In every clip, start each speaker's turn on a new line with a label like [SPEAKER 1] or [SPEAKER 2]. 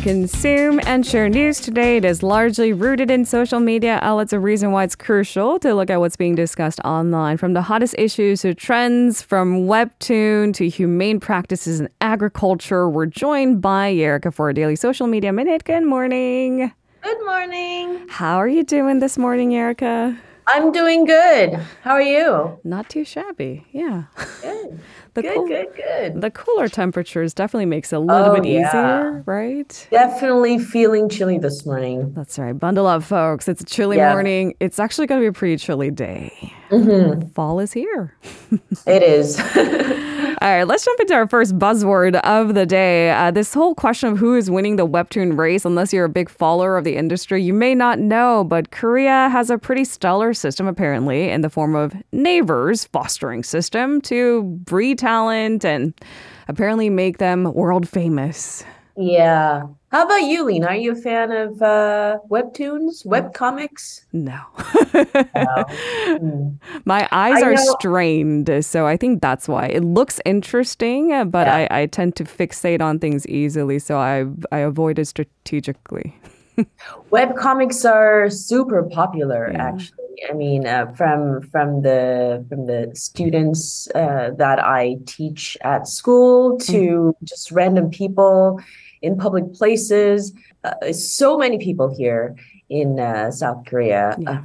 [SPEAKER 1] The way we consume and share news today it is largely rooted in social media outlets. A reason why it's crucial to look at what's being discussed online, from the hottest issues to trends, from webtoon to humane practices in agriculture. We're joined by Erica for a daily social media minute. Good morning.
[SPEAKER 2] Good morning.
[SPEAKER 1] How are you doing this morning, Erica?
[SPEAKER 2] I'm doing good. How are you?
[SPEAKER 1] Not too shabby. Yeah.
[SPEAKER 2] Good.
[SPEAKER 1] The
[SPEAKER 2] good,
[SPEAKER 1] cool-
[SPEAKER 2] good, good.
[SPEAKER 1] The cooler temperatures definitely makes it a little
[SPEAKER 2] Oh,
[SPEAKER 1] bit
[SPEAKER 2] yeah.
[SPEAKER 1] easier, right?
[SPEAKER 2] Definitely feeling chilly this morning.
[SPEAKER 1] That's right. Bundle up, folks. It's a chilly
[SPEAKER 2] Yeah.
[SPEAKER 1] morning. It's actually going to be a pretty chilly day.
[SPEAKER 2] Mm-hmm.
[SPEAKER 1] Fall is here.
[SPEAKER 2] It is.
[SPEAKER 1] All right, let's jump into our first buzzword of the day. Uh, this whole question of who is winning the webtoon race, unless you're a big follower of the industry, you may not know, but Korea has a pretty stellar system, apparently, in the form of Naver's fostering system to breed talent and apparently make them world famous.
[SPEAKER 2] Yeah. How about you, Lena? Are you a fan of uh, webtoons, webcomics?
[SPEAKER 1] No.
[SPEAKER 2] Hmm.
[SPEAKER 1] My eyes
[SPEAKER 2] I
[SPEAKER 1] are
[SPEAKER 2] know-
[SPEAKER 1] strained, so I think that's why. It looks interesting, uh, but
[SPEAKER 2] Yeah.
[SPEAKER 1] I, I tend to fixate on things easily, so I I avoid it strategically.
[SPEAKER 2] Webcomics are super popular,
[SPEAKER 1] Yeah.
[SPEAKER 2] actually. I mean, uh, from from the from the students uh, that I teach at school to
[SPEAKER 1] Mm-hmm.
[SPEAKER 2] just random people in public places. Uh, so many people here in uh, South Korea
[SPEAKER 1] Yeah.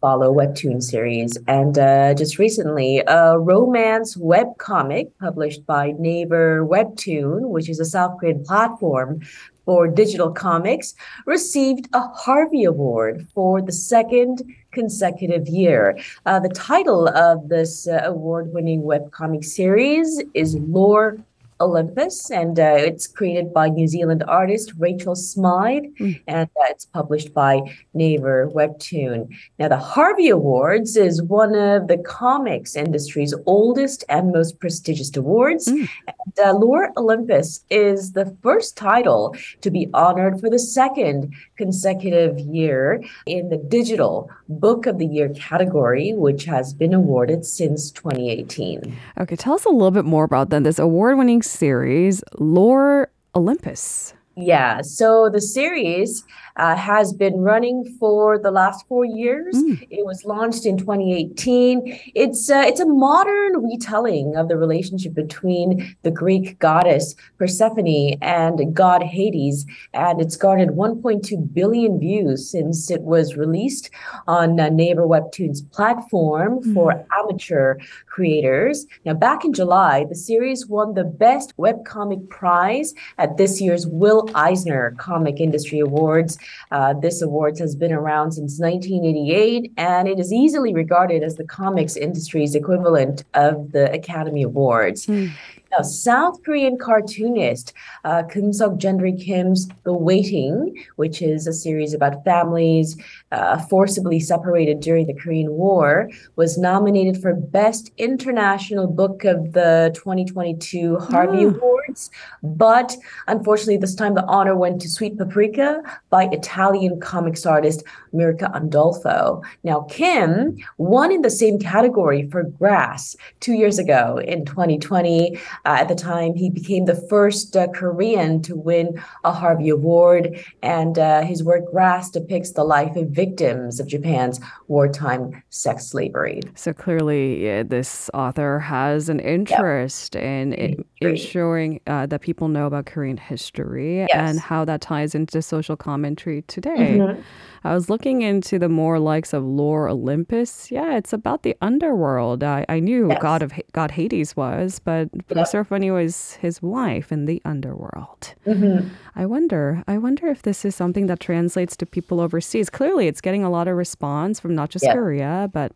[SPEAKER 2] Follow webtoon series, and uh, just recently, a romance webcomic published by Naver Webtoon, which is a South Korean platform for digital comics, received a Harvey Award for the second consecutive year. Uh, the title of this uh, award winning webcomic series is Lore Olympus, and uh, it's created by New Zealand artist Rachel Smythe,
[SPEAKER 1] Mm.
[SPEAKER 2] and uh, it's published by Naver Webtoon. Now, the Harvey Awards is one of the comics industry's oldest and most prestigious awards.
[SPEAKER 1] Mm.
[SPEAKER 2] And uh, Lore Olympus is the first title to be honored for the second consecutive year in the digital book of the year category, which has been awarded since 2018.
[SPEAKER 1] Okay, tell us a little bit more about then this award-winning series, Lore Olympus.
[SPEAKER 2] Yeah, so the series uh, has been running for the last four years.
[SPEAKER 1] Mm.
[SPEAKER 2] It was launched in 2018. It's uh, it's a modern retelling of the relationship between the Greek goddess Persephone and god Hades, and it's garnered 1.2 billion views since it was released on uh, Naver Webtoons platform for amateur creators. Now, back in July, the series won the Best Webcomic Prize at this year's Will Eisner Comic Industry Awards. Uh, this awards has been around since 1988, and it is easily regarded as the comics industry's equivalent of the Academy Awards.
[SPEAKER 1] Hmm.
[SPEAKER 2] Now, South Korean cartoonist uh, Keum Suk Gendry-Kim's The Waiting, which is a series about families uh, forcibly separated during the Korean War, was nominated for Best International Book of the 2022 Harvey
[SPEAKER 1] Ah.
[SPEAKER 2] Awards. But unfortunately, this time the honor went to Sweet Paprika by Italian comics artist Mirka Andolfo. Now, Kim won in the same category for Grass two years ago in 2020. Uh, at the time, he became the first uh, Korean to win a Harvey Award, and uh, his work Grass depicts the life of victims of Japan's wartime sex slavery.
[SPEAKER 1] So clearly, this author has an interest in i- ensuring uh, that people know about Korean history
[SPEAKER 2] Yes.
[SPEAKER 1] and how that ties into social commentary today.
[SPEAKER 2] Mhm.
[SPEAKER 1] I was looking into the more likes of Lore Olympus. Yeah, it's about the underworld. I, I knew
[SPEAKER 2] Yes.
[SPEAKER 1] God of God Hades was, but. Persephone was his wife in the underworld.
[SPEAKER 2] Mhm.
[SPEAKER 1] I wonder. I wonder if this is something that translates to people overseas. Clearly, it's getting a lot of response from not just
[SPEAKER 2] Yeah.
[SPEAKER 1] Korea, but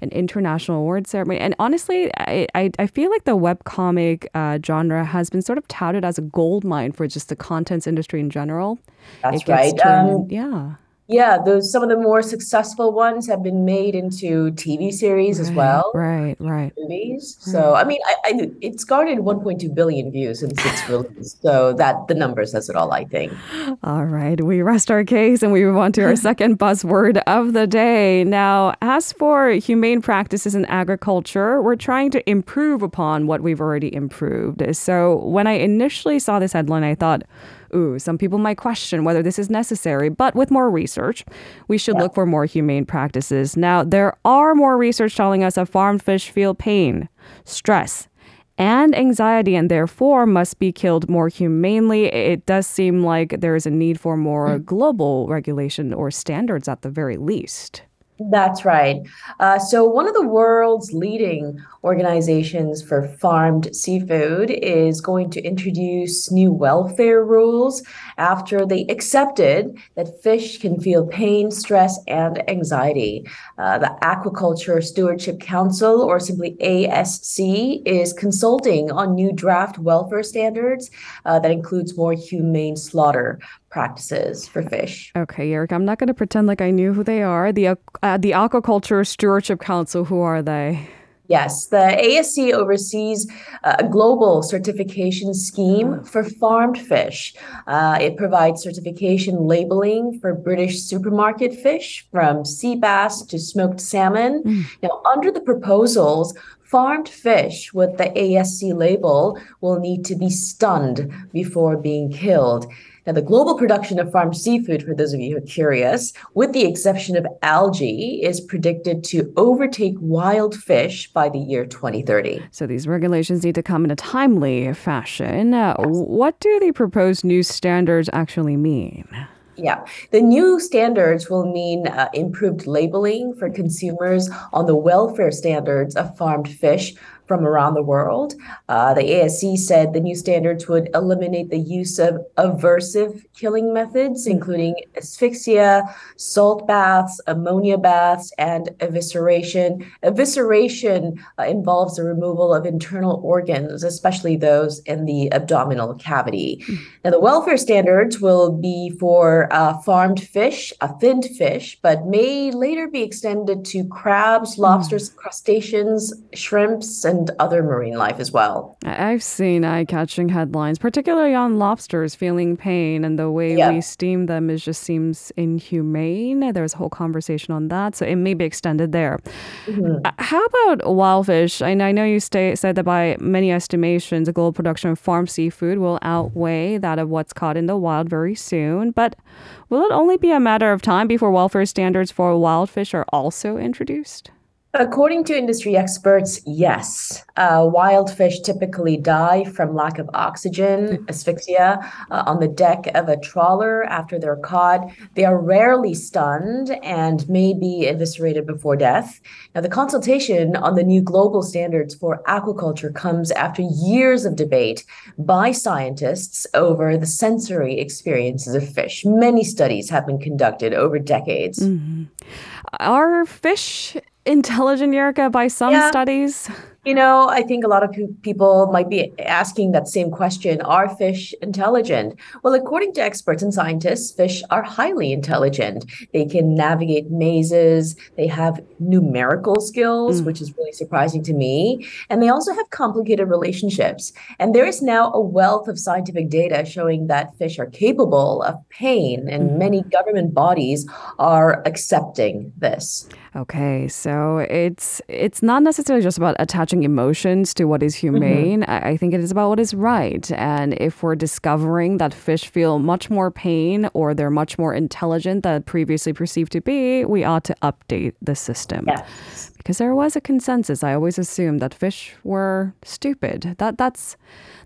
[SPEAKER 1] an international award ceremony. And honestly, I, I, I feel like the webcomic uh, genre has been sort of touted as a gold mine for just the contents industry in general.
[SPEAKER 2] That's right.
[SPEAKER 1] turned
[SPEAKER 2] Um,
[SPEAKER 1] yeah.
[SPEAKER 2] Yeah, those some of the more successful ones have been made into TV series
[SPEAKER 1] right,
[SPEAKER 2] as well,
[SPEAKER 1] right, right,
[SPEAKER 2] movies.
[SPEAKER 1] right.
[SPEAKER 2] So I mean, I, I it's garnered 1.2 billion views since its release. So that the number says it all, I think.
[SPEAKER 1] All right, we rest our case and we move on to our second buzzword of the day. Now, as for humane practices in agriculture, we're trying to improve upon what we've already improved. So when I initially saw this headline, I thought ooh, some people might question whether this is necessary, but with more research, we should yeah. look for more humane practices. Now, there are more research telling us that farmed fish feel pain, stress, and anxiety and therefore must be killed more humanely. It does seem like there is a need for more mm. global regulation or standards at the very least.
[SPEAKER 2] That's right. Uh, so, one of the world's leading organizations for farmed seafood is going to introduce new welfare rules after they accepted that fish can feel pain, stress, and anxiety. Uh, the Aquaculture Stewardship Council, or simply ASC, is consulting on new draft welfare standards uh, that includes more humane slaughter practices for fish.
[SPEAKER 1] Okay, Eric, I'm not going to pretend like I knew who they are. The uh, the Aquaculture Stewardship Council, who are they?
[SPEAKER 2] Yes, the ASC oversees a global certification scheme for farmed fish. Uh, it provides certification labeling for British supermarket fish from sea bass to smoked salmon. Mm. Now, under the proposals, farmed fish with the ASC label will need to be stunned before being killed. Now, the global production of farmed seafood, for those of you who are curious, with the exception of algae, is predicted to overtake wild fish by the year 2030.
[SPEAKER 1] So these regulations need to come in a timely fashion. Uh. What do the proposed new standards actually mean?
[SPEAKER 2] Yeah, the new standards will mean uh, improved labeling for consumers on the welfare standards of farmed fish from around the world. Uh, the ASC said the new standards would eliminate the use of aversive killing methods, including asphyxia, salt baths, ammonia baths, and evisceration. Evisceration uh, involves the removal of internal organs, especially those in the abdominal cavity. Mm. Now, the welfare standards will be for uh, farmed fish, a finned fish, but may later be extended to crabs, lobsters, mm. crustaceans, shrimps, and and other marine life as well.
[SPEAKER 1] I've seen eye catching headlines, particularly on lobsters feeling pain, and the way we steam them is just seems inhumane. There's a whole conversation on that, so it may be extended there. Mm-hmm. Uh, how about wild fish? I know, I know you stay, said that by many estimations, the global production of farm seafood will outweigh that of what's caught in the wild very soon, but will it only be a matter of time before welfare standards for wild fish are also introduced?
[SPEAKER 2] According to industry experts, yes. Uh, wild fish typically die from lack of oxygen, hmm. asphyxia, uh, on the deck of a trawler after they're caught. They are rarely stunned and may be eviscerated before death. Now, the consultation on the new global standards for aquaculture comes after years of debate by scientists over the sensory experiences of fish. Many studies have been conducted over decades.
[SPEAKER 1] Mm-hmm. Are fish intelligent, Erica, by some yeah. studies?
[SPEAKER 2] You know, I think a lot of people might be asking that same question Are fish intelligent? Well, according to experts and scientists, fish are highly intelligent. They can navigate mazes, they have numerical skills, mm. which is really surprising to me. And they also have complicated relationships. And there is now a wealth of scientific data showing that fish are capable of pain, and mm. many government bodies are accepting this.
[SPEAKER 1] Okay, so it's it's not necessarily just about attaching emotions to what is mm-hmm. humane. Mm-hmm. I think it is about what is right. And if we're discovering that fish feel much more pain or they're much more intelligent than previously perceived to be, we ought to update the system.
[SPEAKER 2] Yes.
[SPEAKER 1] Because there was a consensus. I always assumed that fish were stupid. That that's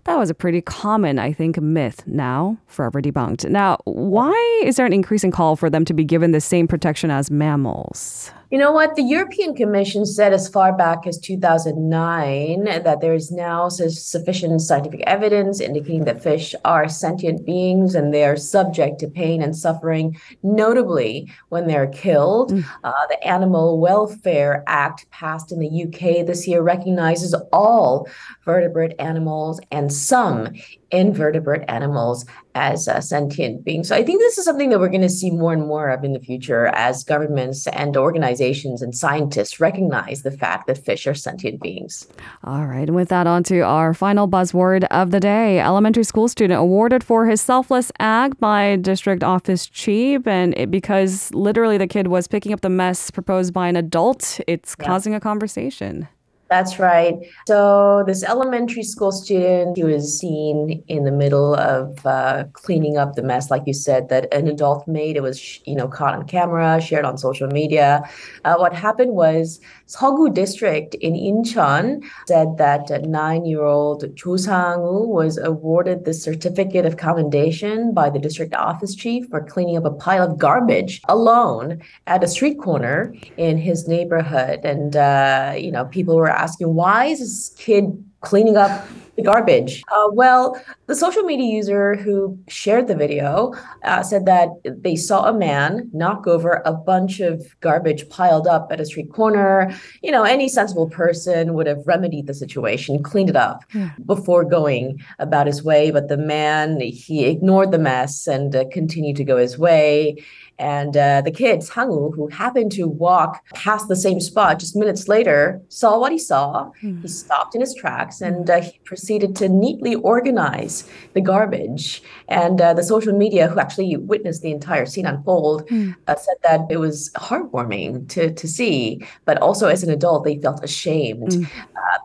[SPEAKER 1] that was a pretty common, I think, myth now forever debunked. Now, why is there an increasing call for them to be given the same protection as mammals?
[SPEAKER 2] You know what? The European Commission said as far back as 2009 that there is now sufficient scientific evidence indicating that fish are sentient beings and they are subject to pain and suffering, notably when they're killed. Mm. Uh, the Animal Welfare Act, passed in the UK this year, recognizes all vertebrate animals and some invertebrate animals as uh, sentient beings. So I think this is something that we're going to see more and more of in the future as governments and organizations and scientists recognize the fact that fish are sentient beings.
[SPEAKER 1] All right. And with that, on to our final buzzword of the day. Elementary school student awarded for his selfless act by district office chief. And it, because literally the kid was picking up the mess proposed by an adult, it's yeah. causing a conversation.
[SPEAKER 2] That's right. So this elementary school student, he was seen in the middle of uh, cleaning up the mess, like you said, that an adult made. It was, you know, caught on camera, shared on social media. Uh, what happened was Seo-gu district in Incheon said that nine-year-old Cho Sang-woo was awarded the certificate of commendation by the district office chief for cleaning up a pile of garbage alone at a street corner in his neighborhood. And, uh, you know, people were asking, why is this kid cleaning up garbage? Uh, well, the social media user who shared the video uh, said that they saw a man knock over a bunch of garbage piled up at a street corner. You know, any sensible person would have remedied the situation, cleaned it up yeah. before going about his way. But the man, he ignored the mess and uh, continued to go his way. And uh, the kids, Sang-woo, who happened to walk past the same spot just minutes later, saw what he saw. Mm. He stopped in his tracks and uh, he proceeded to neatly organize the garbage. And uh, the social media, who actually witnessed the entire scene unfold, mm. said that it was heartwarming to, to see. But also, as an adult, they felt ashamed mm.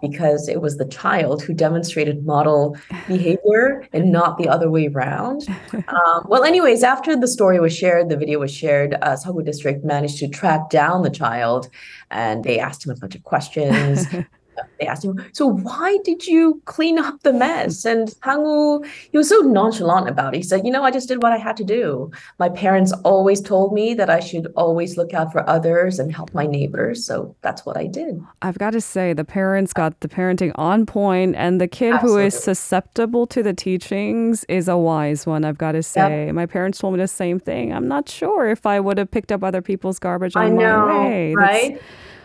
[SPEAKER 2] because it was the child who demonstrated model behavior and not the other way around. Um, well, anyways, after the story was shared, the video was shared, uh, Seo-gu District managed to track down the child and they asked him a bunch of questions. they asked him, so why did you clean up the mess? And Hangu, he was so nonchalant about it. He said, you know, I just did what I had to do. My parents always told me that I should always look out for others and help my neighbors. So that's what I did.
[SPEAKER 1] I've got to say, the parents got the parenting on point, and the kid Absolutely. who is susceptible to the teachings is a wise one, I've got to say. Yep. My parents told me the same thing. I'm not sure if I would have picked up other people's garbage on I know, my way.
[SPEAKER 2] Right?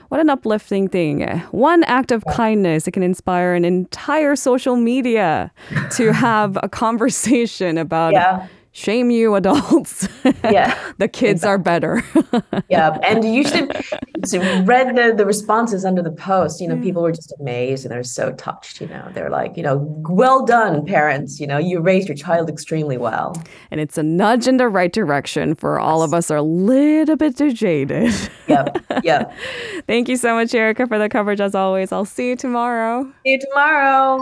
[SPEAKER 1] What an uplifting thing. One act of kindness, it can inspire an entire social media to have a conversation about yeah shame you adults.
[SPEAKER 2] Yeah.
[SPEAKER 1] the kids exactly. are better.
[SPEAKER 2] yeah. And you should read the, the responses under the post. You know, people were just amazed and they're so touched. You know, they're like, you know, well done, parents. You know, you raised your child extremely well.
[SPEAKER 1] And it's a nudge in the right direction for all of us are a little bit jaded.
[SPEAKER 2] yep. Yep.
[SPEAKER 1] Thank you so much, Erica, for the coverage as always. I'll see you tomorrow.
[SPEAKER 2] See you tomorrow.